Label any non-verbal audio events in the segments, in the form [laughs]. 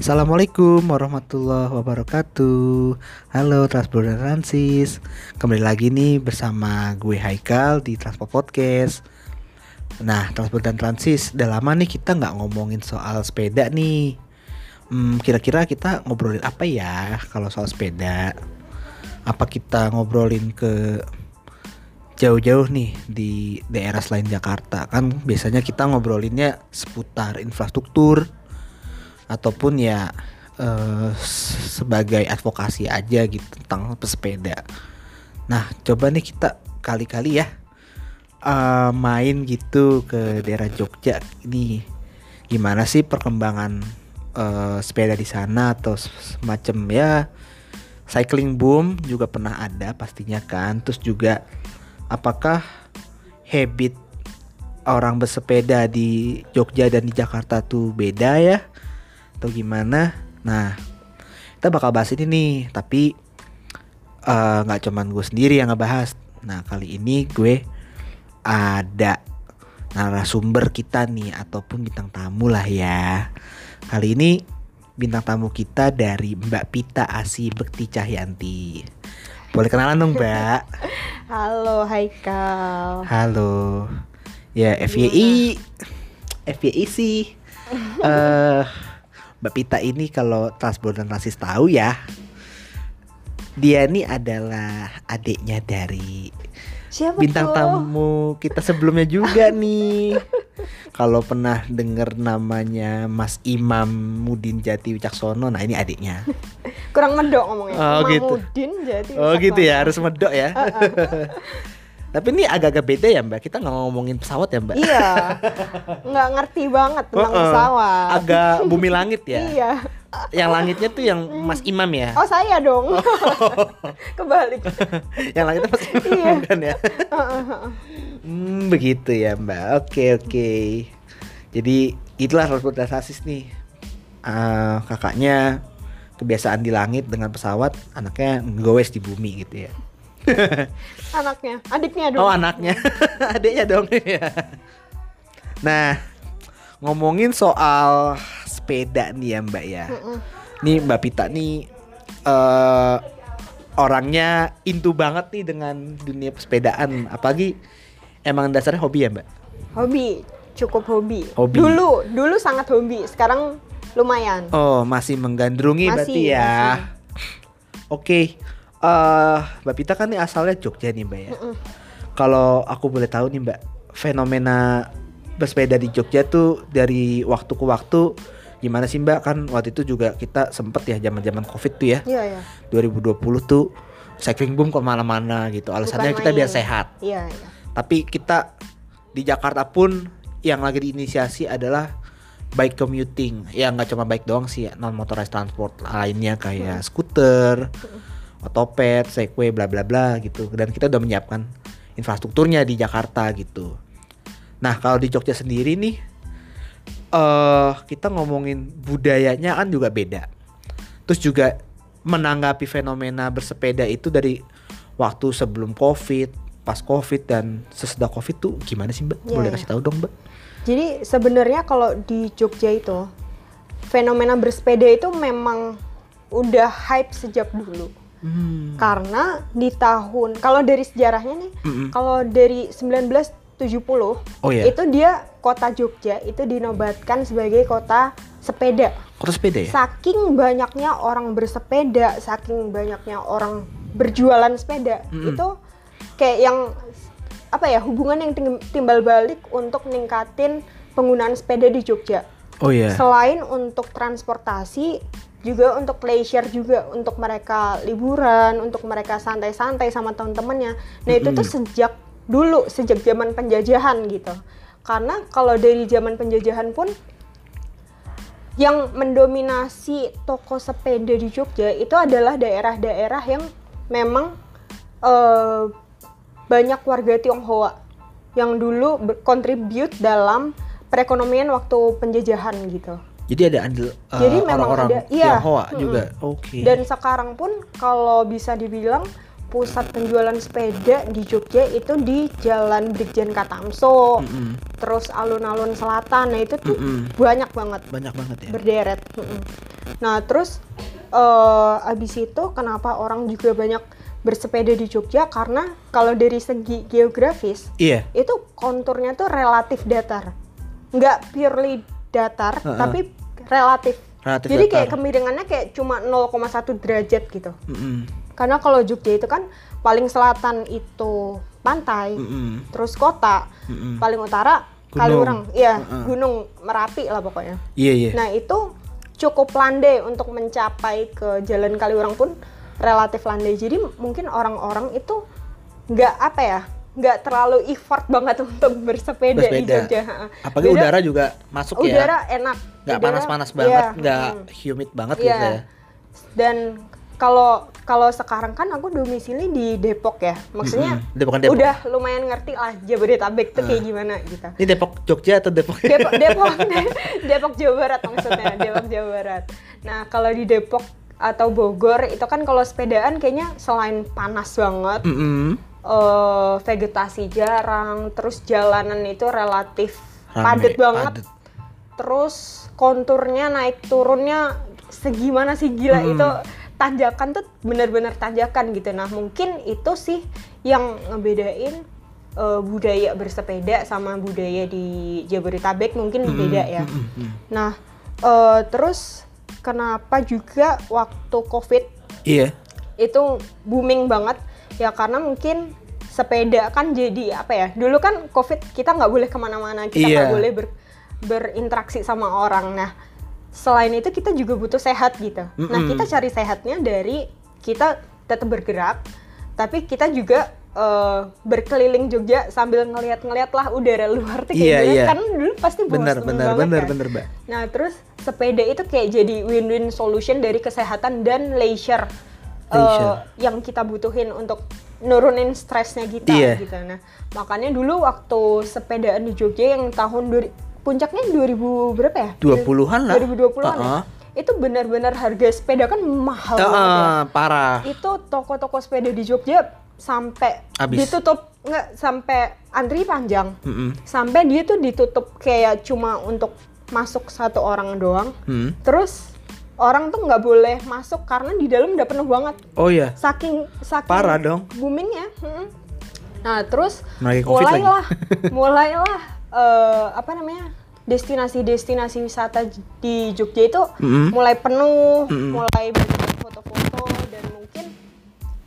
Assalamualaikum warahmatullahi wabarakatuh. Halo Transport dan Transis. Kembali lagi nih bersama gue Haikal di Transport Podcast. Nah Transport dan Transis Udah lama nih kita nggak ngomongin soal sepeda nih. Hmm, Kira-kira kita ngobrolin apa ya kalau soal sepeda? Apa kita ngobrolin ke jauh-jauh nih di daerah selain Jakarta? Kan biasanya kita ngobrolinnya seputar infrastruktur ataupun ya eh, sebagai advokasi aja gitu tentang pesepeda. Nah coba nih kita kali-kali ya eh, main gitu ke daerah Jogja ini gimana sih perkembangan eh, sepeda di sana atau semacam ya cycling boom juga pernah ada pastinya kan. Terus juga apakah habit orang bersepeda di Jogja dan di Jakarta tuh beda ya atau gimana? Nah kita bakal bahas ini nih tapi eh, nggak uh, cuman gue sendiri yang ngebahas. Nah kali ini gue ada narasumber kita nih ataupun bintang tamu lah ya. Kali ini bintang tamu kita dari Mbak Pita Asi Bekti Cahyanti. Boleh kenalan dong Mbak? [laughs] Halo Haikal. Halo. Ya FYI FYI sih. Uh, Mbak Pita ini kalau transport dan rasis tahu ya dia ini adalah adiknya dari Siapa bintang tuh? tamu kita sebelumnya juga [laughs] nih. Kalau pernah denger namanya Mas Imam Mudin Jati Wicaksono, nah ini adiknya. Kurang medok ngomongnya. Oh, gitu. Mahmudin jadi. Oh gitu ya, harus medok ya. [laughs] Tapi ini agak-agak beda ya Mbak. Kita nggak ngomongin pesawat ya Mbak. Iya. [laughs] Nggak ngerti banget tentang Heeh. pesawat. Agak bumi langit ya. Iya. Yang langitnya tuh yang Mas Imam ya. Oh saya dong. [laughs] Kebalik. [laughs] yang langitnya Mas Imam Iya. kan ya. hmm, begitu ya Mbak. Oke oke. Jadi itulah transportasi rasis nih. Ah, kakaknya kebiasaan di langit dengan pesawat, anaknya ngewes di bumi gitu ya. [laughs] Anaknya, adiknya Oh dong. anaknya, [laughs] adiknya dong [laughs] ya. Nah, ngomongin soal sepeda nih ya Mbak ya. Nih Mbak Pita nih eh orangnya into banget nih dengan dunia pesepedaan. Apalagi emang dasarnya hobi ya Mbak. Hobi, cukup hobi. Hobi. Dulu, dulu sangat hobi. Sekarang lumayan. Oh masih menggandrungi Masih, berarti ya. Oke, eh Mbak Pita kan nih asalnya Jogja nih Mbak ya. Kalau aku boleh tahu nih Mbak, fenomena bersepeda di Jogja tuh dari waktu ke waktu gimana sih Mbak? Kan waktu itu juga kita sempet ya zaman-zaman Covid tuh ya. Iya, iya. 2020 tuh cycling boom ke mana-mana gitu. Alasannya Bukan kita biar main. sehat. Iya, iya. Tapi kita di Jakarta pun yang lagi diinisiasi adalah bike commuting. Ya nggak cuma bike doang sih, non motorized transport lainnya kayak skuter, otopet, segway, bla bla bla gitu. Dan kita udah menyiapkan infrastrukturnya di Jakarta gitu. Nah kalau di Jogja sendiri nih, eh kita ngomongin budayanya kan juga beda. Terus juga menanggapi fenomena bersepeda itu dari waktu sebelum COVID, pas COVID dan sesudah COVID tuh gimana sih Mbak? Iya, Boleh kasih tahu dong Mbak? Jadi sebenarnya kalau di Jogja itu fenomena bersepeda itu memang udah hype sejak dulu. Hmm. Karena di tahun kalau dari sejarahnya nih, Mm-mm. kalau dari 1970 Oh ya, itu dia kota Jogja itu dinobatkan sebagai kota sepeda. kota sepeda ya? Saking banyaknya orang bersepeda, saking banyaknya orang berjualan sepeda, Mm-mm. itu kayak yang apa ya hubungan yang timbal balik untuk ningkatin penggunaan sepeda di Jogja. Oh ya. Selain untuk transportasi, juga untuk leisure juga untuk mereka liburan, untuk mereka santai-santai sama teman-temannya. Nah itu tuh sejak dulu, sejak zaman penjajahan gitu. Karena kalau dari zaman penjajahan pun yang mendominasi toko sepeda di Jogja itu adalah daerah-daerah yang memang eh, banyak warga Tionghoa yang dulu berkontribut dalam perekonomian waktu penjajahan gitu. Jadi ada andil uh, Jadi memang orang-orang ada- iya. Tionghoa Mm-mm. juga. Oke. Dan sekarang pun kalau bisa dibilang pusat penjualan sepeda di Jogja itu di Jalan Brigjen Katamso, Mm-mm. terus alun-alun selatan. Nah, itu tuh Mm-mm. banyak banget banyak banget ya. berderet. Mm-mm. Nah, terus eh abis itu kenapa orang juga banyak bersepeda di Jogja karena kalau dari segi geografis Iya. itu konturnya tuh relatif datar. Nggak purely datar, Heeh. tapi relatif. Relatif Jadi datar. kayak kemiringannya kayak cuma 0,1 derajat gitu. Mm-mm. Karena kalau Jogja itu kan paling selatan itu pantai, Mm-mm. terus kota, Mm-mm. paling utara. Kaliurang, iya Heeh. gunung Merapi lah pokoknya. Iya iya. Nah itu cukup landai untuk mencapai ke Jalan Kaliurang pun relatif landai. Jadi mungkin orang-orang itu nggak apa ya, nggak terlalu effort banget [laughs] untuk bersepeda, di Bersepeda. Jogja. Ha-ha. Apalagi Beda- udara juga masuk ya. udara enak. Nggak Udara- panas-panas banget, iya, nggak mm. humid banget Iya. gitu ya. Dan kalau kalau sekarang kan aku domisili di Depok ya, maksudnya Mm-mm. Depok kan Depok. udah lumayan ngerti lah Jabodetabek tuh kayak gimana gitu. Ini Depok Jogja atau Depok? Depok, [laughs] Depok, [laughs] Depok Jawa Barat maksudnya, Depok Jawa Barat. Nah kalau di Depok atau Bogor itu kan kalau sepedaan kayaknya selain panas banget, Mm-mm. Eh, vegetasi jarang, terus jalanan itu relatif Rame, padat banget, padet. terus konturnya naik turunnya segimana sih gila Hmm. itu tanjakan tuh bener-bener tanjakan gitu. Nah mungkin itu sih yang ngebedain eh, budaya bersepeda sama budaya di Jabodetabek mungkin Hmm, beda ya. Mm-mm. Nah eh, terus kenapa juga waktu COVID Iya. itu booming banget ya karena mungkin sepeda kan jadi apa ya dulu kan covid kita nggak boleh ke mana-mana kita nggak Iya. boleh ber- berinteraksi sama orang nah selain itu kita juga butuh sehat gitu nah Mm-mm. kita cari sehatnya dari kita tetap bergerak tapi kita juga eh, berkeliling Jogja sambil ngelihat-ngelihat lah udara luar tuh kayak gimana iya. karena dulu pasti Bener bener banget bener kan. bener, Mbak. Nah, terus sepeda itu kayak jadi win-win solution dari kesehatan dan leisure, Leisure. yang kita butuhin untuk nurunin stresnya kita Iya. gitu. Nah, makanya dulu waktu sepedaan di Jogja yang tahun dua, puncaknya 2000 berapa ya? 20-an lah. 2020-an. ya? Uh-uh. Itu benar-benar harga sepeda kan mahal banget ya. Parah. Itu toko-toko sepeda di Jogja sampai Habis. ditutup nggak sampai antri panjang Mm-mm. sampai dia tuh ditutup kayak cuma untuk masuk satu orang doang Hmm. terus orang tuh nggak boleh masuk karena di dalam udah penuh banget Oh iya. saking saking Parah dong. boomingnya mm-mm. nah terus mulailah [laughs] mulailah eh, apa namanya destinasi-destinasi wisata di Jogja itu Mm-mm. mulai penuh Mm-mm. mulai banyak foto-foto dan mungkin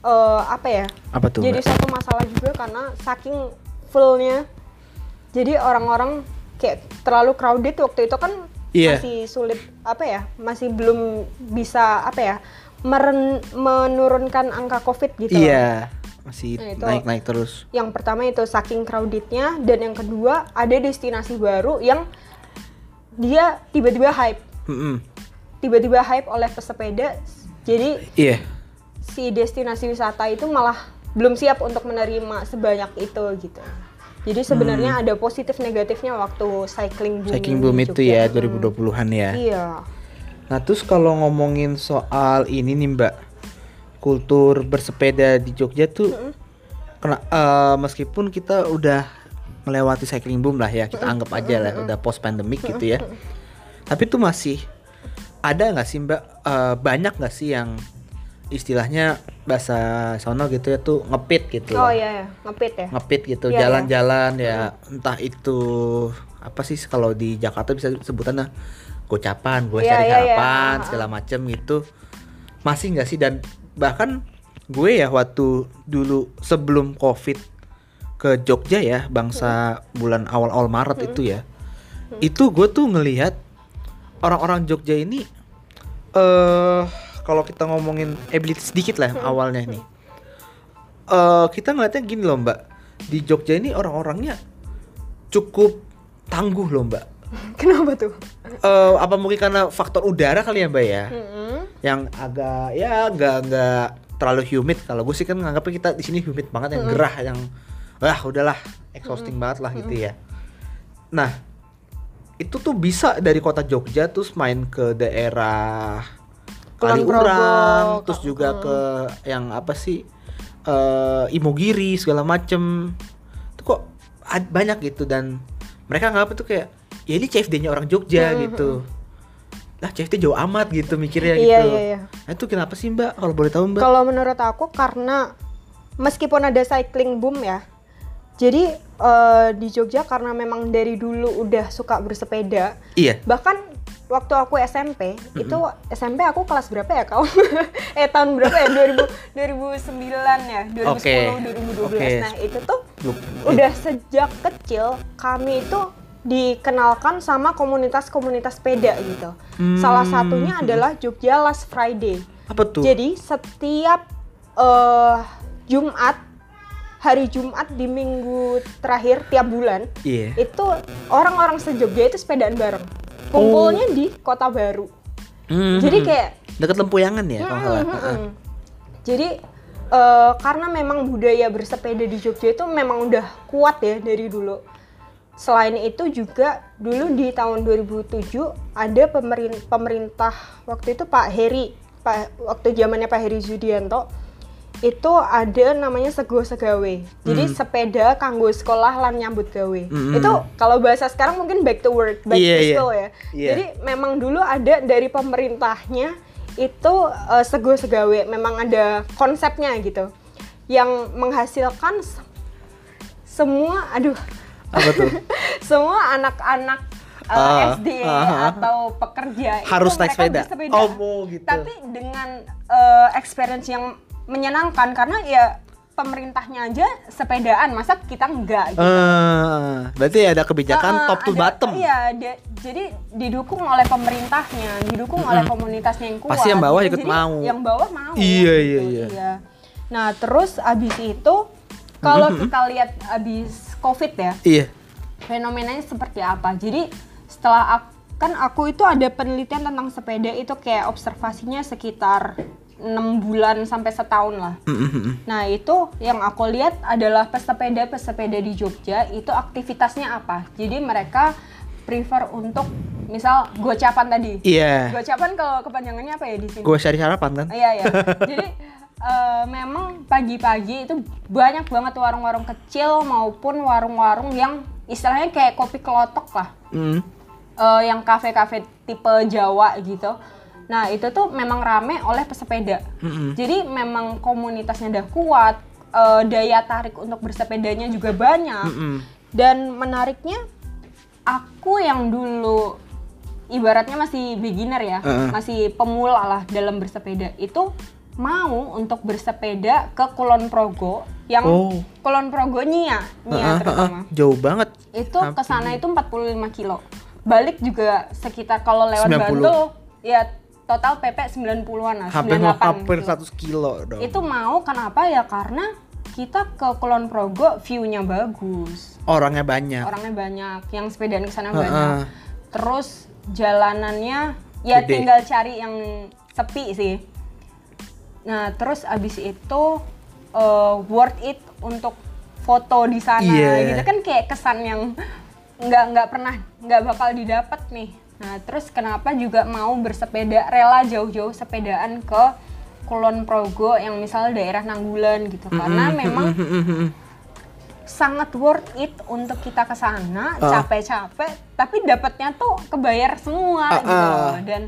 eh, apa ya Apa tuh? jadi satu masalah juga karena saking fullnya jadi orang-orang kayak terlalu crowded waktu itu kan Iya. masih sulit apa ya masih belum bisa apa ya meren- menurunkan angka covid gitu. Iya. Masih Nah, itu- naik-naik terus. yang pertama itu saking crowdednya dan yang kedua ada destinasi baru yang dia tiba-tiba hype Mm-mm. tiba-tiba hype oleh pesepeda jadi Iya. si destinasi wisata itu malah belum siap untuk menerima sebanyak itu gitu. Jadi sebenarnya ada positif negatifnya waktu cycling boom. Hmm. Cycling boom itu ya Hmm. 2020-an ya. Iya. Nah, terus kalau ngomongin soal ini nih, Mbak. Kultur bersepeda di Jogja tuh kena eh, meskipun kita udah melewati cycling boom lah ya, kita anggap aja lah udah post pandemic gitu ya. Tapi tuh masih ada nggak sih, Mbak? eh, banyak nggak sih yang istilahnya bahasa sono gitu ya tuh ngepit gitu. Oh iya ya, ngepit ya. ngepit gitu Iya, jalan-jalan ya. Entah itu apa sih kalau di Jakarta bisa sebutannya gocapan gue Iya, cari iya, iya. harapan Ha-ha. segala macem gitu. Masih nggak sih? Dan bahkan gue ya waktu dulu sebelum covid ke Jogja ya bangsa bulan awal-awal Maret itu ya itu gue tuh ngelihat orang-orang Jogja ini eh kalau kita ngomongin ability sedikit lah awalnya nih. Eh kita ngeliatnya gini loh mbak. Di Jogja ini orang-orangnya cukup tangguh loh mbak. [laughs] Kenapa tuh? Eh apa mungkin karena faktor udara kali ya mbak ya? Mm-mm. yang agak ya nggak nggak terlalu humid. Kalau gue sih kan nganggapnya kita di sini humid banget yang gerah yang wah udahlah exhausting banget lah gitu ya. Nah itu tuh bisa dari kota Jogja terus main ke daerah Kaliurang Progo, terus juga ke yang apa sih eh Imogiri segala macem. Itu kok banyak gitu dan mereka nganggap itu kayak ya ini CFD-nya orang Jogja gitu. Ah CFD jauh amat gitu mikirnya Iya, gitu. iya, iya. nah itu kenapa sih mbak? Kalau boleh tahu mbak? Kalau menurut aku karena meskipun ada cycling boom ya, jadi eh, di Jogja karena memang dari dulu udah suka bersepeda, iya. bahkan waktu aku SMP itu SMP aku kelas berapa ya kau? [laughs] eh tahun berapa ya? 2000 2009 ya, 2010 Oke. 2012. Oke. Nah, itu tuh Duh, udah sejak kecil kami itu dikenalkan sama komunitas-komunitas sepeda gitu. Hmm. Salah satunya adalah Jogja Last Friday. apa tuh Jadi setiap eh, Jumat, hari Jumat di minggu terakhir tiap bulan, iya itu orang-orang se-Jogja itu sepedaan bareng. Kumpulnya Oh. di Kota Baru. Hmm, Jadi hmm. kayak deket lempuyangan ya kalau nggak salah Mm, mm, Heeh. mm. Jadi eh, karena memang budaya bersepeda di Jogja itu memang udah kuat ya dari dulu. Selain itu juga dulu di tahun 2007 ada pemerin- pemerintah waktu itu Pak Heri, Pak waktu zamannya Pak Heri Zudianto itu ada namanya Sego Segawe. Jadi sepeda kanggo sekolah lan nyambut gawe. Mm-mm. Itu kalau bahasa sekarang mungkin back to work, back Iya, to iya. school ya. Iya. Jadi memang dulu ada dari pemerintahnya itu eh, Sego Segawe, memang ada konsepnya gitu. Yang menghasilkan se- semua aduh apa tuh [laughs] semua anak-anak uh, SD ah. atau pekerja Harus itu naik sepeda? bersepeda. Oh, gitu. Tapi dengan uh, experience yang menyenangkan karena ya pemerintahnya aja sepedaan, masa kita enggak gitu. Eh, berarti ada kebijakan Uh, top to ada- bottom Iya, jadi didukung oleh pemerintahnya, didukung oleh komunitasnya yang kuat. Pasti yang bawah ikut Jadi mau. Yang bawah mau. Iya, gitu, iya, iya. Nah, terus abis itu kalau kita lihat abis COVID ya, iya fenomenanya seperti apa. Jadi setelah ak- kan aku itu ada penelitian tentang sepeda itu kayak observasinya sekitar enam bulan sampai setahun lah. Nah itu yang aku lihat adalah pesepeda-pesepeda di Jogja itu aktivitasnya apa. Jadi mereka prefer untuk misal gocapan tadi. iya Gocapan kalau kepanjangannya apa ya di sini? gue cari sarapan kan Iya ya. [laughs] Jadi eh, memang pagi-pagi itu banyak banget warung-warung kecil maupun warung-warung yang istilahnya kayak kopi kelotok lah. Mm. Eh, yang kafe-kafe tipe Jawa gitu. Nah itu tuh memang rame oleh pesepeda. Mm-mm. Jadi memang komunitasnya udah kuat, eh, daya tarik untuk bersepedanya juga banyak. Mm-mm. Dan menariknya, aku yang dulu ibaratnya masih beginner ya, Heeh. masih pemula lah dalam bersepeda itu mau untuk bersepeda ke Kulon Progo yang Oh. Kulon Progo Nia, Nia Heeh, terutama. heeh. jauh banget Itu ke sana itu 45 kilo. Balik juga sekitar kalau lewat 90. Bantul ya total PP 90-an lah, hampir 98 hampir kilo. 100 kilo dong Itu mau kenapa ya karena kita ke Kulon Progo view-nya bagus. orangnya banyak Orangnya banyak, yang sepedaan ke sana Heeh. banyak. Terus jalanannya ya Gede. tinggal cari yang sepi sih. Nah, terus abis itu eh, worth it untuk foto di sana Iya. gitu kan kayak kesan yang nggak nggak pernah nggak bakal didapat nih. Nah, terus kenapa juga mau bersepeda rela jauh-jauh sepedaan ke Kulon Progo yang misalnya daerah Nanggulan gitu? Karena memang sangat worth it untuk kita ke sana Ah. capek-capek tapi dapatnya tuh kebayar semua Ah, gitu ah. dan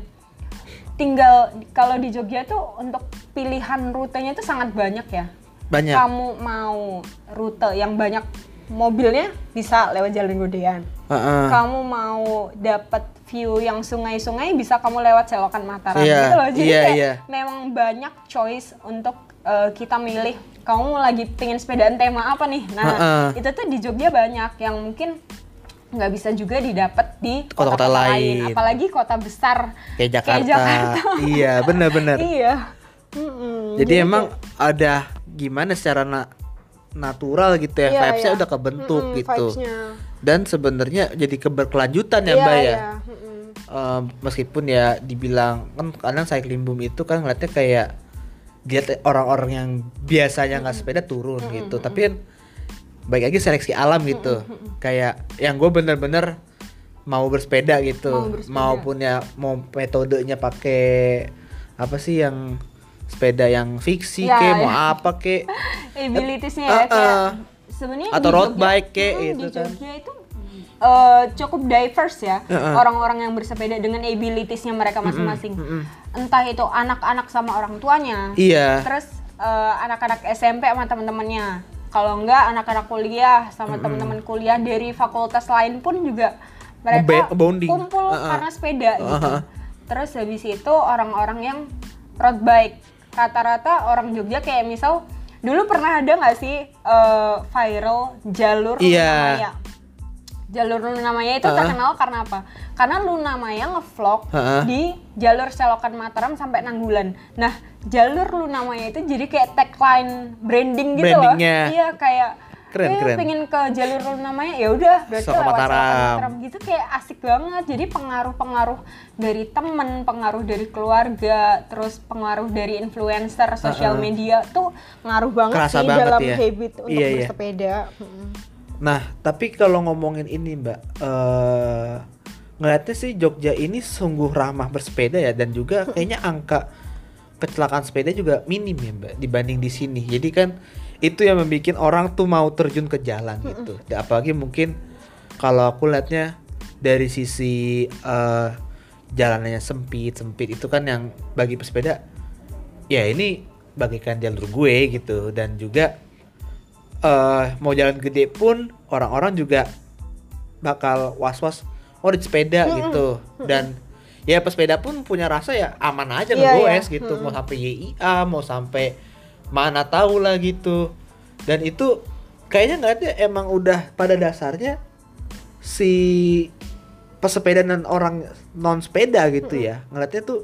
tinggal kalau di Jogja tuh untuk pilihan rutenya tuh sangat banyak ya. Banyak. Kamu mau rute yang banyak mobilnya bisa lewat jalan Godean Heeh. kamu mau dapat view yang sungai-sungai bisa kamu lewat selokan Mataram Iya, gitu loh jadi iya, kayak iya. memang banyak choice untuk uh, kita milih kamu lagi pengen sepedaan tema apa nih nah Heeh. itu tuh di Jogja banyak yang mungkin nggak bisa juga didapat di Kota-kota kota-kota lain. apalagi kota besar kayak Jakarta, Jakarta. [laughs] iya benar-benar iya Mm-mm. jadi emang ada gimana secara na- natural gitu ya Iya, vibes-nya iya. udah kebentuk Mm-mm, gitu vibes-nya. dan sebenarnya jadi keberkelanjutan ya Iya, mbak ya iya. Mm-mm. Em, meskipun ya dibilang kan kadang cycling boom itu kan ngeliatnya kayak dia orang-orang yang biasanya nggak sepeda turun gitu tapi kan baik lagi seleksi alam gitu kayak yang gue bener-bener mau bersepeda gitu Mau bersepeda. maupun ya mau metodenya pakai apa sih yang sepeda yang fiksi Ya, kek ya. mau apa kek abilitiesnya [laughs] Uh, ya kayak uh. sebenarnya Atau di road Jogja- bike kayak Mm, gitu di kan. Jogja itu eh, cukup diverse ya orang-orang yang bersepeda dengan abilitiesnya mereka masing-masing. mm-mm. Entah itu anak-anak sama orang tuanya, Iya. terus eh, anak-anak SMP sama teman-temannya. Kalau enggak anak-anak kuliah sama teman-teman kuliah dari fakultas lain pun juga mereka bonding. kumpul Uh-uh. karena sepeda gitu. Uh-huh. Terus habis itu orang-orang yang road bike. Rata-rata orang Jogja kayak misal dulu pernah ada nggak sih eh, viral jalur Iya. Lunamaya? Jalur Luna Maya itu Uh-uh. terkenal karena apa? Karena Luna Maya ngevlog Uh-uh. di jalur selokan Mataram sampai Nanggulan. Nah, jalur Luna Maya itu jadi kayak tagline branding gitu loh. Iya, kayak Keren, "Eh, keren. pengen ke jalur Luna Maya ya udah berarti Selokan lewat Mataram. Mataram gitu kayak asik banget. Jadi pengaruh-pengaruh dari temen, pengaruh dari keluarga, terus pengaruh dari influencer sosial Uh-uh. media tuh ngaruh banget Kerasa sih banget dalam ya. habit untuk Iya, iya. bersepeda. Mm-mm. Nah, tapi kalau ngomongin ini, Mbak, eh ngeliatnya sih Jogja ini sungguh ramah bersepeda ya dan juga kayaknya angka kecelakaan sepeda juga minim ya, Mbak, dibanding di sini. Jadi kan itu yang membuat orang tuh mau terjun ke jalan gitu. Dan Apalagi mungkin kalau aku lihatnya dari sisi eh jalannya sempit, sempit itu kan yang bagi pesepeda ya ini bagikan jalur gue gitu. Dan juga eh mau jalan gede pun orang-orang juga bakal was-was oh di sepeda gitu. Dan ya pesepeda pun punya rasa ya aman aja Iya, ngegoes iya. gitu. Mau sampai YIA mau sampai mana tahu lah gitu. Dan itu kayaknya nggak ada emang udah pada dasarnya si pesepeda dan orang non sepeda gitu ya. Ngeliatnya tuh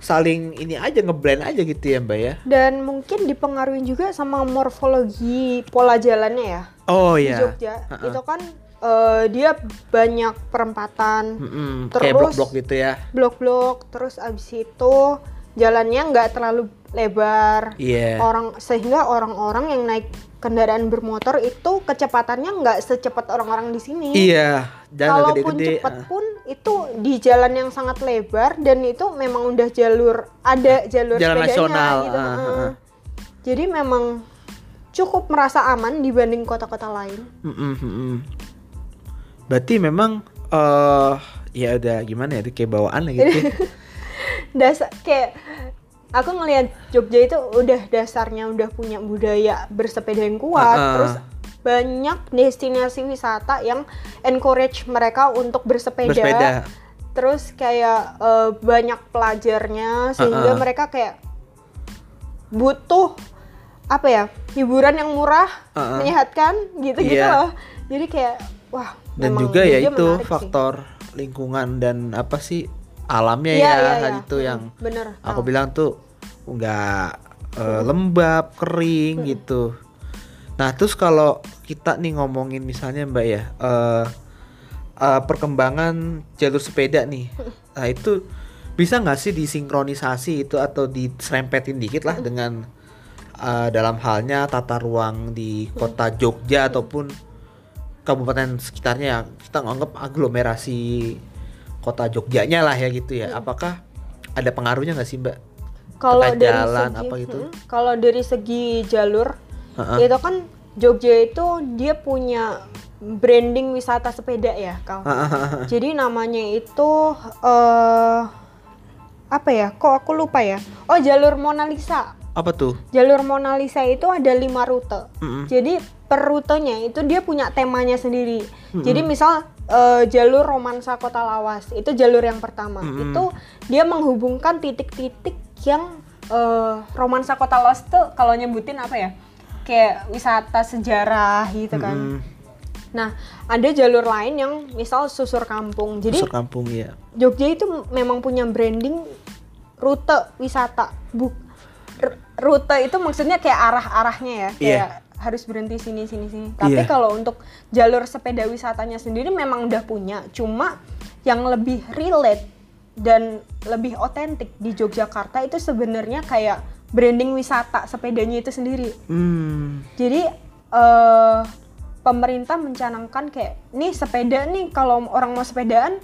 saling ini aja ngeblend aja gitu ya mbak ya. Dan mungkin dipengaruhi juga sama morfologi pola jalannya ya. oh Di iya. Jogja. Ha-ha. itu kan eh, dia banyak perempatan, Mm-mm, Terus- kayak blok-blok gitu ya. blok-blok, terus abis itu jalannya nggak terlalu lebar. iya Orang sehingga orang-orang yang naik kendaraan bermotor itu kecepatannya nggak secepat orang-orang di sini. iya jalan Kalaupun gede-gede cepet ah. pun itu di jalan yang sangat lebar dan itu memang udah jalur ada jalur Jalan sepedanya nasional, gitu. ah, ah, ah. Jadi memang cukup merasa aman dibanding kota-kota lain. Berarti memang eh ya udah gimana ya itu kayak bawaan lah gitu [laughs] Dasar kayak aku ngelihat Jogja itu udah dasarnya udah punya budaya bersepeda yang kuat, Ah, ah. terus banyak destinasi wisata yang encourage mereka untuk bersepeda. bersepeda Terus kayak eh, banyak pelajarnya sehingga Ah, ah. mereka kayak butuh apa ya hiburan yang murah, Ah, ah. menyehatkan gitu-gitu Iya. loh. Jadi kayak wah dan juga ya itu menarik sih. faktor lingkungan dan apa sih alamnya Iya, ya hal iya. itu Hmm, yang bener. aku bilang tuh nggak eh, lembab kering gitu. Nah terus kalau kita nih ngomongin misalnya mbak ya eh eh, perkembangan jalur sepeda nih. Nah itu bisa nggak sih disinkronisasi itu atau diserempetin dikit lah dengan eh, dalam halnya tata ruang di kota Jogja ataupun kabupaten sekitarnya yang kita nganggap aglomerasi kota Jogjanya lah ya gitu ya. Apakah ada pengaruhnya nggak sih mbak? Kalau dari jalan, segi apa gitu? hmm, kalau dari segi jalur Heeh. itu kan Jogja itu dia punya branding wisata sepeda ya kau jadi namanya itu eh apa ya? Kok aku lupa ya? Oh jalur Mona Lisa. Apa tuh? Jalur Mona Lisa itu ada lima rute. Jadi per rutenya itu dia punya temanya sendiri. Jadi misal eh, jalur romansa Kota Lawas itu jalur yang pertama. Mm-mm. Itu dia menghubungkan titik-titik yang eh, romansa Kota Lawas tuh kalau nyebutin apa ya? Kayak wisata sejarah gitu kan. Mm-mm. Nah, ada jalur lain yang misal susur kampung. Jadi Susur kampung ya Jogja itu memang punya branding rute wisata. Bu r- rute itu maksudnya kayak arah-arahnya ya, kayak Iya. Harus berhenti sini sini sini. Tapi Iya. kalau untuk jalur sepeda wisatanya sendiri memang udah punya, cuma yang lebih relate dan lebih otentik di Yogyakarta itu sebenarnya kayak branding wisata sepedanya itu sendiri. hmm. Jadi eh pemerintah mencanangkan kayak nih sepeda nih kalau orang mau sepedaan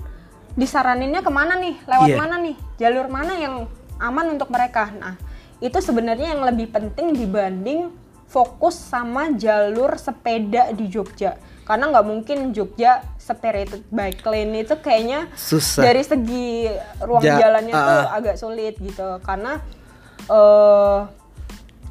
disaraninnya ke mana nih lewat Iya. mana nih jalur mana yang aman untuk mereka. Nah itu sebenarnya yang lebih penting dibanding fokus sama jalur sepeda di Jogja karena nggak mungkin Jogja separated bike lane itu kayaknya Susah. dari segi ruang Ja- jalannya tuh ah. agak sulit gitu karena eh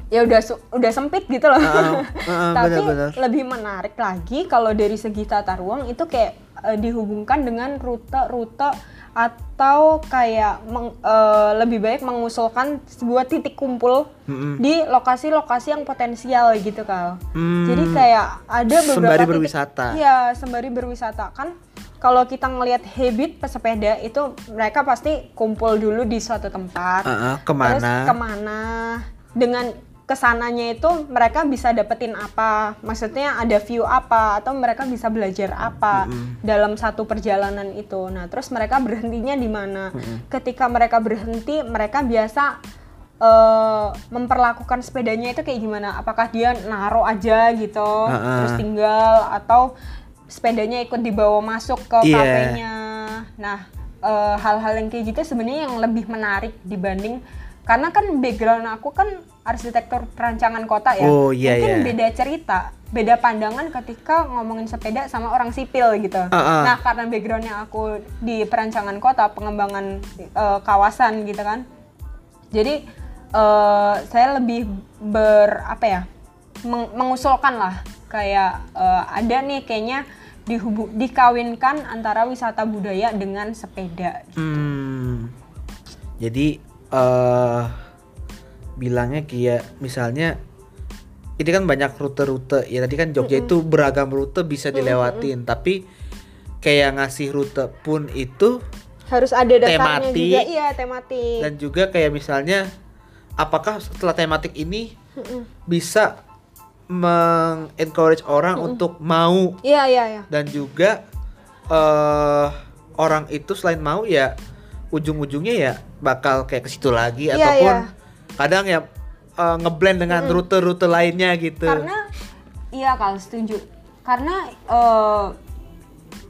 ya udah udah sempit gitu loh. Ah, [laughs] ah, Tapi benar-benar. lebih menarik lagi kalau dari segi tata ruang itu kayak eh, dihubungkan dengan rute-rute atau kayak meng- eh, lebih baik mengusulkan sebuah titik kumpul Mm-mm. di lokasi-lokasi yang potensial gitu kal. Hmm, Jadi kayak ada beberapa sembari titik- berwisata. Iya, sembari berwisata kan. Kalau kita ngelihat habit pesepeda itu mereka pasti kumpul dulu di suatu tempat. Ah, ah, Terus ke mana? ke mana? Dengan ke sananya itu mereka bisa dapetin apa? Maksudnya ada view apa? Atau mereka bisa belajar apa dalam satu perjalanan itu? Nah, terus mereka berhentinya di mana? Ketika mereka berhenti, mereka biasa eh, memperlakukan sepedanya itu kayak gimana? Apakah dia naruh aja gitu, Ah, terus ah. tinggal atau sepedanya ikut dibawa masuk ke Iya. kafenya? Nah, eh, hal-hal yang kayak gitu sebenarnya yang lebih menarik dibanding karena kan background aku kan arsitektur perancangan kota ya. Oh, iya, Mungkin iya. beda cerita, beda pandangan ketika ngomongin sepeda sama orang sipil gitu. Ah, ah. Nah, karena backgroundnya aku di perancangan kota, pengembangan eh, kawasan gitu kan. Jadi eh, saya lebih ber apa ya? meng- mengusulkan lah kayak eh, ada nih kayaknya dihubu- dikawinkan antara wisata budaya dengan sepeda. Hmm. Jadi eh bilangnya kayak misalnya ini kan banyak rute-rute. Ya tadi kan Jogja itu beragam rute bisa dilewatin. Tapi kayak ngasih rute pun itu Harus ada dasarnya Tematik. juga, iya tematik. dan juga kayak misalnya apakah setelah tematik ini bisa mengencourage orang untuk mau? Iya iya iya. dan juga eh orang itu selain mau ya ujung-ujungnya ya bakal kayak ke situ lagi Iya, ataupun iya. kadang ya eh, ngeblend dengan rute-rute lainnya gitu. Karena iya kalau setuju. Karena eh,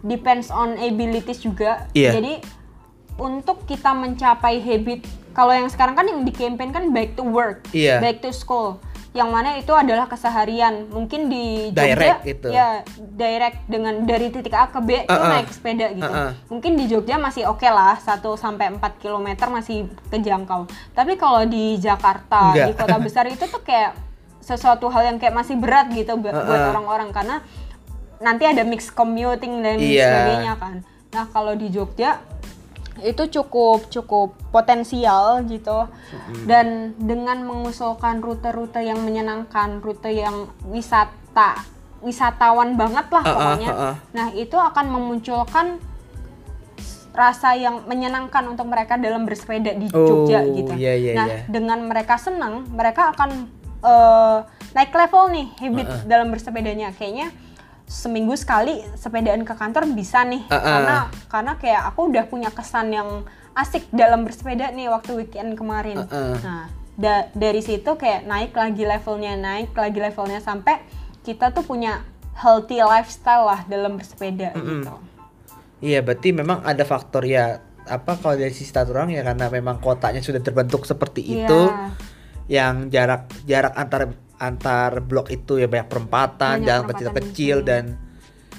depends on abilities juga. Iya. Jadi untuk kita mencapai habit kalau yang sekarang kan yang di campaign kan back to work, Iya. back to school. Yang mana itu adalah keseharian. Mungkin di Jogja Direct gitu. ya direct dengan dari titik A ke B itu Uh-uh. naik sepeda gitu. Uh-uh. Mungkin di Jogja masih oke lah 1 sampai 4 km masih kejangkau. Tapi kalau di Jakarta, Enggak. di kota [laughs] besar itu tuh kayak sesuatu hal yang kayak masih berat gitu buat buat Uh-uh. orang-orang karena nanti ada mix commuting dan Iya. sebagainya kan. Nah, kalau di Jogja itu cukup cukup potensial gitu dan dengan mengusulkan rute-rute yang menyenangkan rute yang wisata wisatawan banget lah Uh-uh, pokoknya uh-uh. nah itu akan memunculkan rasa yang menyenangkan untuk mereka dalam bersepeda di Oh, Jogja gitu iya, iya, nah iya. dengan mereka senang mereka akan eh, naik level nih habit Uh-uh. dalam bersepedanya kayaknya seminggu sekali sepedaan ke kantor bisa nih Uh-uh. karena karena kayak aku udah punya kesan yang asik dalam bersepeda nih waktu weekend kemarin. Uh-uh. Nah, da- dari situ kayak naik lagi levelnya, naik lagi levelnya sampai kita tuh punya healthy lifestyle lah dalam bersepeda gitu. Iya, berarti memang ada faktor ya apa kalau dari sisi tata ruang ya karena memang kotanya sudah terbentuk seperti itu Iya. yang jarak jarak antar antar blok itu ya banyak perempatan, Banyak jalan kecil-kecil dan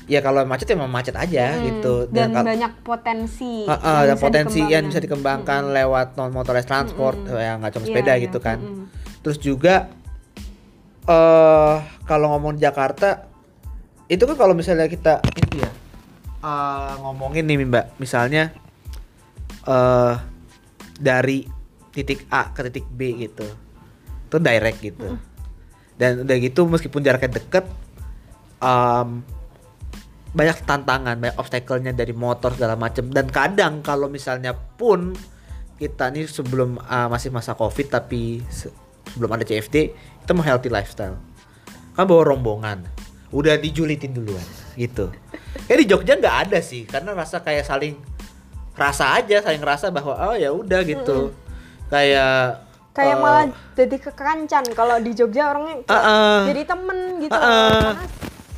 ya kalau macet ya memang macet aja Hmm, gitu Dan, kal- banyak potensi. Ah, ah, yang potensi yang bisa dikembangkan. dikembangkan lewat non motorized transport ya nggak cuma Iya, sepeda iya. gitu kan Mm-mm. terus juga eh kalau ngomong Jakarta itu kan kalau misalnya kita itu ya eh, ngomongin nih mbak misalnya eh dari titik A ke titik B gitu itu direct gitu dan udah gitu meskipun jaraknya deket em, banyak tantangan, banyak obstacle-nya dari motor segala macam dan kadang kalau misalnya pun kita nih sebelum uh, masih masa covid tapi se- sebelum ada CFD kita mau healthy lifestyle. Kan bawa rombongan. Udah dijulitin duluan gitu. [laughs] Kayak di Jogja nggak ada sih karena rasa kayak saling rasa aja saling rasa bahwa oh ya udah gitu. Kayak Kayak eh, malah jadi kekancan kalau di Jogja orangnya kayak Uh-uh. jadi temen gitu. Uh-uh. Karena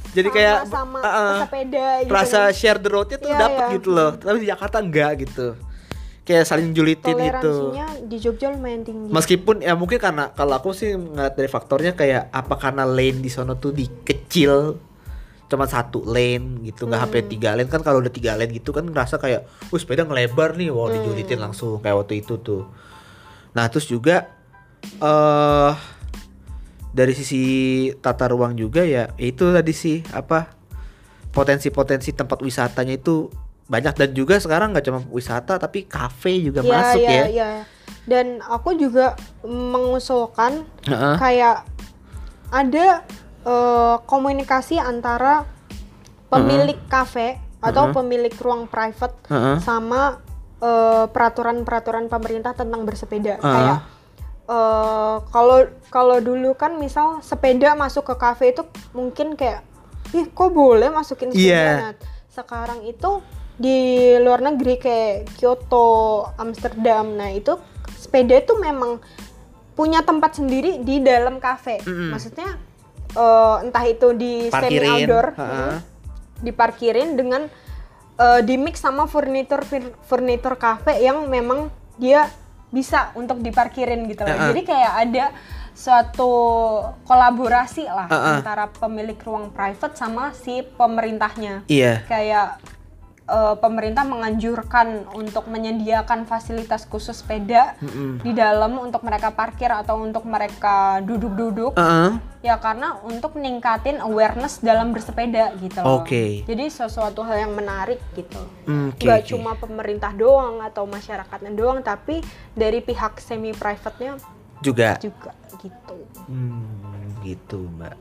jadi kayak sama uh, uh, pesepeda gitu. rasa share the roadnya tuh Iya, dapet iya. gitu loh tapi di Jakarta enggak gitu kayak saling julitin gitu di Jogja lumayan tinggi. meskipun ya mungkin karena kalau aku sih ngeliat dari faktornya kayak apa karena lane di sono tuh di kecil cuma satu lane gitu nggak sampai tiga lane kan kalau udah tiga lane gitu kan ngerasa kayak wah sepeda ngelebar nih wow dijulitin langsung kayak waktu itu tuh nah terus juga eh dari sisi tata ruang juga ya itu tadi sih apa potensi-potensi tempat wisatanya itu banyak dan juga sekarang nggak cuma wisata tapi kafe juga Iya, masuk iya, ya iya. Dan aku juga mengusulkan Heeh. kayak ada eh, komunikasi antara pemilik kafe atau pemilik ruang private Heeh. sama eh, peraturan-peraturan pemerintah tentang bersepeda. Heeh. Kayak eh, kalau kalau dulu kan misal sepeda masuk ke kafe itu mungkin kayak ih kok boleh masukin sepeda Iya. Nah, sekarang itu di luar negeri kayak Kyoto, Amsterdam. Nah, itu sepeda itu memang punya tempat sendiri di dalam kafe. Mm-mm. Maksudnya eh, entah itu di semi Parkirin, outdoor, heeh. mm, diparkirin dengan eh, di mix sama furnitur furnitur kafe yang memang dia bisa untuk diparkirin gitu loh. Heeh. Jadi kayak ada suatu kolaborasi lah Heeh. antara pemilik ruang private sama si pemerintahnya iya kayak eh, pemerintah menganjurkan untuk menyediakan fasilitas khusus sepeda Mm-mm. di dalam untuk mereka parkir atau untuk mereka duduk-duduk Heeh. ya karena untuk ningkatin awareness dalam bersepeda gitu loh. Oke. Jadi sesuatu hal yang menarik gitu. Hmm, oke, Nggak oke. cuma pemerintah doang atau masyarakatnya doang tapi dari pihak semi private-nya juga juga gitu. Hmm, gitu mbak.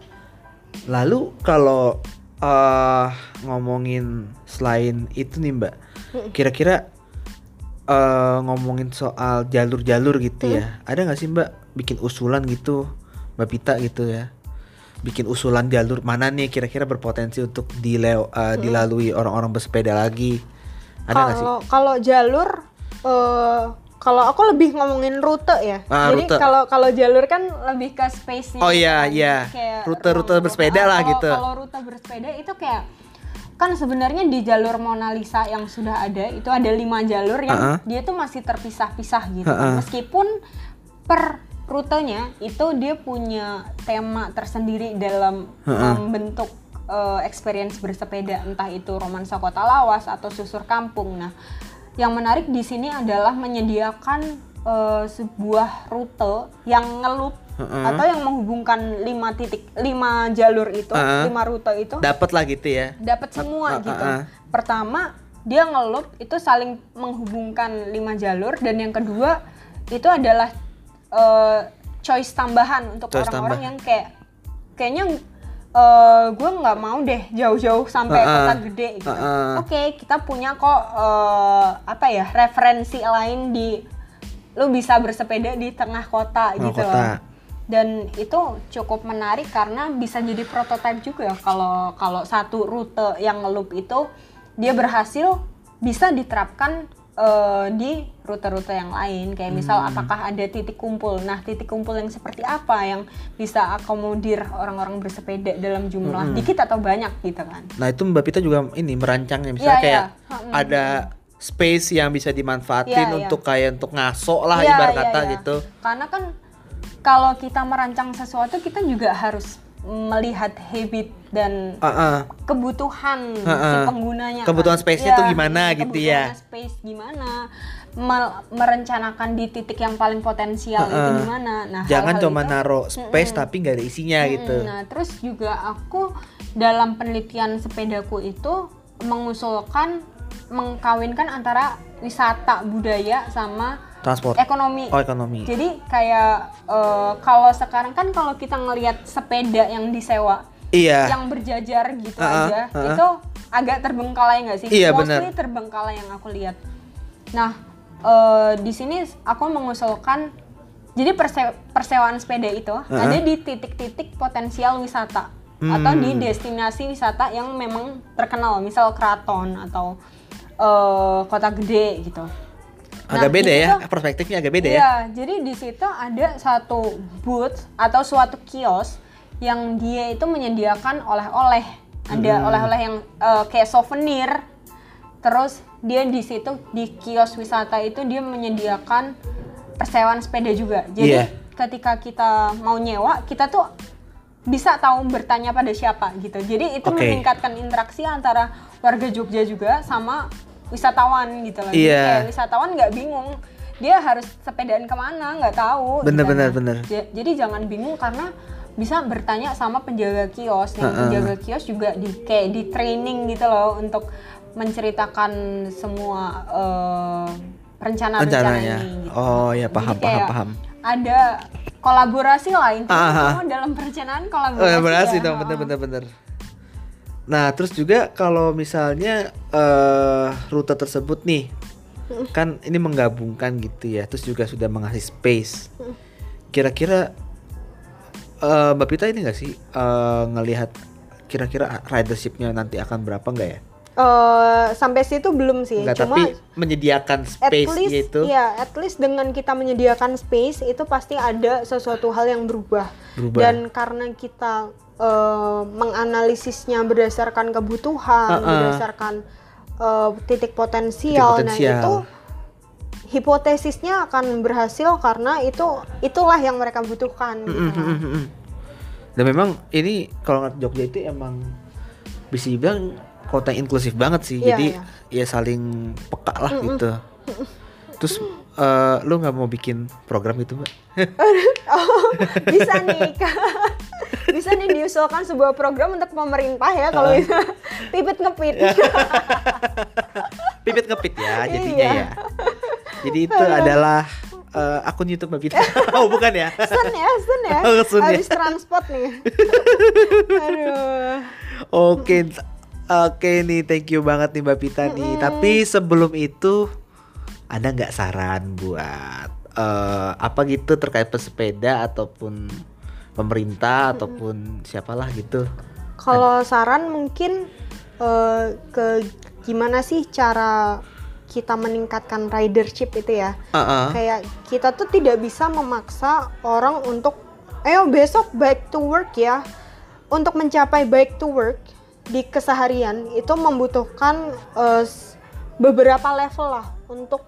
Lalu kalau eh ngomongin selain itu nih mbak, kira-kira eh ngomongin soal jalur-jalur gitu ya, ada nggak sih mbak? Bikin usulan gitu, mbak Pita gitu ya, bikin usulan jalur mana nih kira-kira berpotensi untuk dileo- eh, dilalui orang-orang bersepeda lagi, ada nggak sih? Kalau kalau jalur eh kalau aku lebih ngomongin rute ya. Ah, Jadi kalau kalau jalur kan lebih ke space-nya. Oh, iya, kan. iya. Kayak Rute-rute bersepeda ah, lah kalau- gitu. Kalau rute bersepeda itu kayak kan sebenarnya di jalur Mona Lisa yang sudah ada itu ada lima jalur yang Ah, ah. dia tuh masih terpisah-pisah gitu. Ah, ah. Meskipun per rutenya itu dia punya tema tersendiri dalam Ah, ah. membentuk eh, experience bersepeda entah itu romansa kota lawas atau susur kampung. Nah, yang menarik di sini adalah menyediakan eh, sebuah rute yang ngelup Heeh. atau yang menghubungkan lima titik lima jalur itu, Heeh. lima rute itu Dapat lah gitu ya. dapat semua Ah, ah, gitu. Pertama, dia ngelup itu saling menghubungkan lima jalur dan yang kedua itu adalah eh, choice tambahan untuk orang-orang yang kayak kayaknya eh gue nggak mau deh jauh-jauh sampai Ah, ah. kota gede gitu. Ah, ah. Oke, kita punya kok eh, apa ya referensi lain di lu bisa bersepeda di tengah kota Tengah gitu kota. dan itu cukup menarik karena bisa jadi prototipe juga kalau kalau satu rute yang ngelup itu dia berhasil bisa diterapkan eh, di rute-rute yang lain kayak misal Hmm. apakah ada titik kumpul nah titik kumpul yang seperti apa yang bisa akomodir orang-orang bersepeda dalam jumlah Hmm. dikit atau banyak gitu kan Nah itu Mbak Pita juga ini merancangnya misalnya Iya, kayak iya. Hmm. ada space yang bisa dimanfaatin iya. untuk kayak untuk ngaso lah Iya, ibarat iya, kata iya. gitu. Karena kan kalau kita merancang sesuatu kita juga harus melihat habit dan Ah, ah. kebutuhan si Ha-ha. penggunanya. Kebutuhan kan. space-nya tuh gimana gitu ya. space gimana? Mel- merencanakan di titik yang paling potensial itu Ha-ha. gimana? Nah, Jangan hal-hal cuma itu- naruh space tapi nggak ada isinya gitu. Mm, Nah, terus juga aku dalam penelitian sepedaku itu mengusulkan mengkawinkan antara wisata budaya sama Transport. ekonomi. Oh ekonomi. Jadi kayak eh, kalau sekarang kan kalau kita ngelihat sepeda yang disewa Iya. yang berjajar gitu Ha-ha, aja ha-ha. itu agak terbengkalai nggak sih? Iya, Mostly terbengkalai yang aku lihat. Nah eh, di sini aku mengusulkan jadi perse- persewaan sepeda itu ada di titik-titik potensial wisata atau di Hmm. destinasi wisata yang memang terkenal, misal keraton atau eh, kota gede gitu. Nah, agak beda ya, situ- perspektifnya agak beda ya. Iya, jadi di situ ada satu booth atau suatu kios yang dia itu menyediakan oleh-oleh. Ada Hmm. oleh-oleh yang eh, kayak souvenir. Terus dia di situ di kios wisata itu dia menyediakan persewaan sepeda juga. Jadi Iya. ketika kita mau nyewa, kita tuh bisa tahu bertanya pada siapa gitu. Jadi itu Oke. meningkatkan interaksi antara warga Jogja juga sama wisatawan gitu loh. Jadi Iya. kayak wisatawan nggak bingung dia harus sepedaan ke mana nggak tahu. Bener, gitu. bener, Nah, bener. ja- Jadi jangan bingung karena bisa bertanya sama penjaga kios. Yang Heeh. penjaga kios juga di kayak di training gitu loh untuk menceritakan semua eh, rencana-rencana rencananya. ini. gitu. Oh ya paham Jadi paham paham. Ada kolaborasi lah intinya Ah, ah. dalam perencanaan kolaborasi. Berhasil ya. dong, bener bener bener. Nah, terus juga kalau misalnya eh rute tersebut nih, kan ini menggabungkan gitu ya, terus juga sudah mengasih space. Kira-kira eh Mbak Pita ini nggak sih eh ngelihat kira-kira ridershipnya nanti akan berapa nggak ya? Eh, sampai situ belum sih, Nggak, cuma tapi menyediakan at space least gitu. ya at least dengan kita menyediakan space itu pasti ada sesuatu hal yang berubah, Berubah. dan karena kita eh, menganalisisnya berdasarkan kebutuhan Uh-uh. berdasarkan eh, titik potensial, Titik nah potensial. itu hipotesisnya akan berhasil karena itu itulah yang mereka butuhkan gitu. Mm, mm, mm, mm. Dan memang ini kalau nggak Jogja itu emang bisa dibilang kota inklusif banget sih. Iya, Jadi iya. ya saling peka lah gitu. Terus eh, lu nggak mau bikin program itu mbak? [laughs] Oh, bisa nih Kak. bisa nih diusulkan sebuah program untuk pemerintah ya kalau bisa pipit ngepit [laughs] Pipit ngepit ya jadinya Iya. ya. Jadi itu adalah eh, akun YouTube Mbak Pita. [laughs] oh bukan ya? Sun ya, sun ya. Oh, sun ya. Habis transport nih. Aduh. Oke, oke nih, thank you banget nih Mbak Pita nih. Tapi sebelum itu, ada nggak saran buat eh, apa gitu terkait pesepeda ataupun pemerintah ataupun siapalah gitu? Kalau saran mungkin eh, ke gimana sih cara kita meningkatkan ridership itu ya? Heeh. Kayak kita tuh tidak bisa memaksa orang untuk ayo besok back to work ya. Untuk mencapai back to work di keseharian itu membutuhkan s- beberapa level lah untuk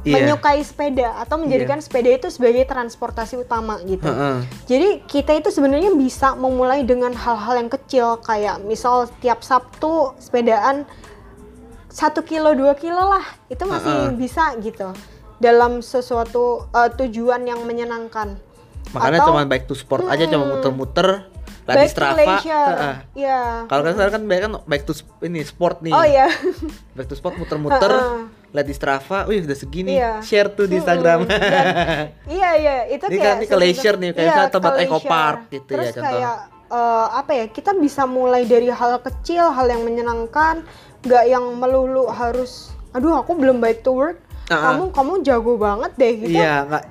Iya. menyukai sepeda atau menjadikan sepeda itu sebagai transportasi utama gitu. Heeh. Jadi kita itu sebenarnya bisa memulai dengan hal-hal yang kecil kayak misal tiap Sabtu sepedaan satu kilo dua kilo lah itu masih Heeh. bisa gitu dalam sesuatu eh, tujuan yang menyenangkan. Makanya Atau cuma back to sport aja cuma muter-muter lagi back Strava. Heeh. Iya. Kalau kan sekarang kan banyak kan back to ini sport nih. Oh iya. Back to sport muter-muter, Heeh. Lihat di Strava, wih udah segini, Iya. share tuh di Instagram. [laughs] iya iya itu Ini kayak kan- ini ke leisure nih, kayak misalnya tempat eco park gitu ya, Terus contoh. kayak eh, apa ya kita bisa mulai dari hal kecil hal yang menyenangkan nggak yang melulu harus aduh aku belum baik to work ah. kamu kamu jago banget deh gitu Iya, nggak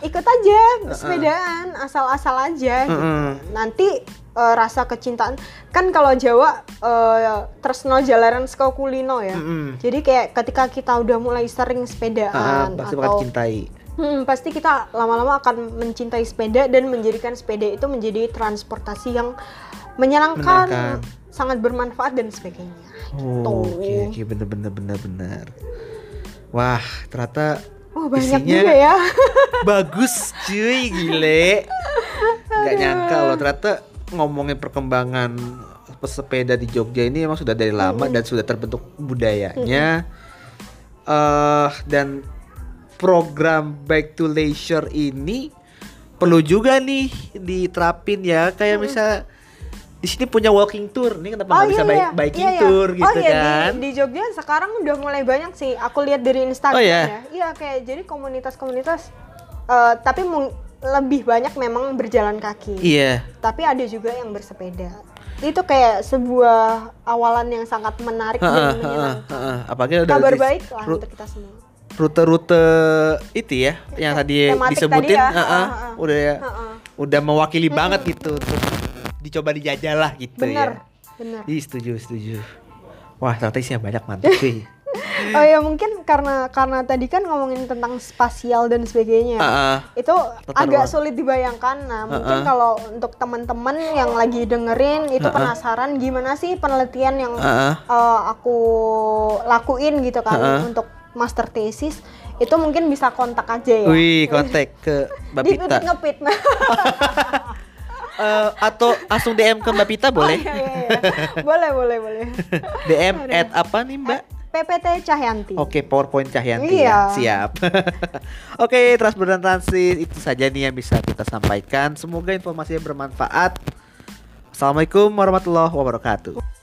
ikut aja sepedaan asal-asal aja gitu. Mm-mm. nanti eh, rasa kecintaan kan kalau Jawa eh, tresno jalaran saka kulino ya Mm-mm. jadi kayak ketika kita udah mulai sering Ah, sepedaan pasti bakal atau cintai. Hmm, pasti kita lama-lama akan mencintai sepeda dan menjadikan sepeda itu menjadi transportasi yang menyenangkan, Menyenangkan. sangat bermanfaat dan sebagainya. Oh, Gitu. oke oke bener bener bener bener. Wah, ternyata Oh banyak isinya juga ya. [laughs] bagus cuy, gile. Gak nyangka loh ternyata ngomongin perkembangan pesepeda di Jogja ini emang sudah dari lama dan sudah terbentuk budayanya. eh dan program Back to Leisure ini perlu juga nih diterapin ya kayak misal di sini punya walking tour nih kenapa nggak bisa bike- biking Iya, iya. tour gitu oh, iya, kan Di, di Jogja sekarang udah mulai banyak sih. Aku lihat dari Instagram Oh, iya? ya. Iya kayak jadi komunitas-komunitas eh, tapi mung- lebih banyak memang berjalan kaki. iya. Tapi ada juga yang bersepeda. Itu kayak sebuah awalan yang sangat menarik Heeh, dan heeh, menyenangkan. apalagi udah Kabar baik lah untuk kita semua. rute-rute itu ya yang tadi Tematik disebutin. tadi ya, udah ya udah mewakili banget gitu terus dicoba dijajal lah gitu Bener, ya bener. Ih, setuju setuju. Wah ternyata isinya banyak mantap sih [laughs] Oh ya mungkin karena karena tadi kan ngomongin tentang spasial dan sebagainya. Heeh. Itu agak ruang. sulit dibayangkan. Nah, mungkin Heeh. kalau untuk teman-teman yang lagi dengerin itu Heeh. penasaran gimana sih penelitian yang Heeh. eh, aku lakuin gitu kan Heeh. untuk master thesis itu mungkin bisa kontak aja ya. Wih, kontak ke Mbak Pita. titik ngepit. [laughs] Eh, atau langsung DM ke Mbak Pita boleh? Oh, iya, iya, iya. boleh, boleh, boleh. [laughs] DM at apa nih Mbak? PPT Cahyanti. Oke, PowerPoint Cahyanti Iya. ya. Siap. [laughs] Oke, Transfer dan Transit itu saja nih yang bisa kita sampaikan. Semoga informasinya bermanfaat. Assalamualaikum warahmatullahi wabarakatuh.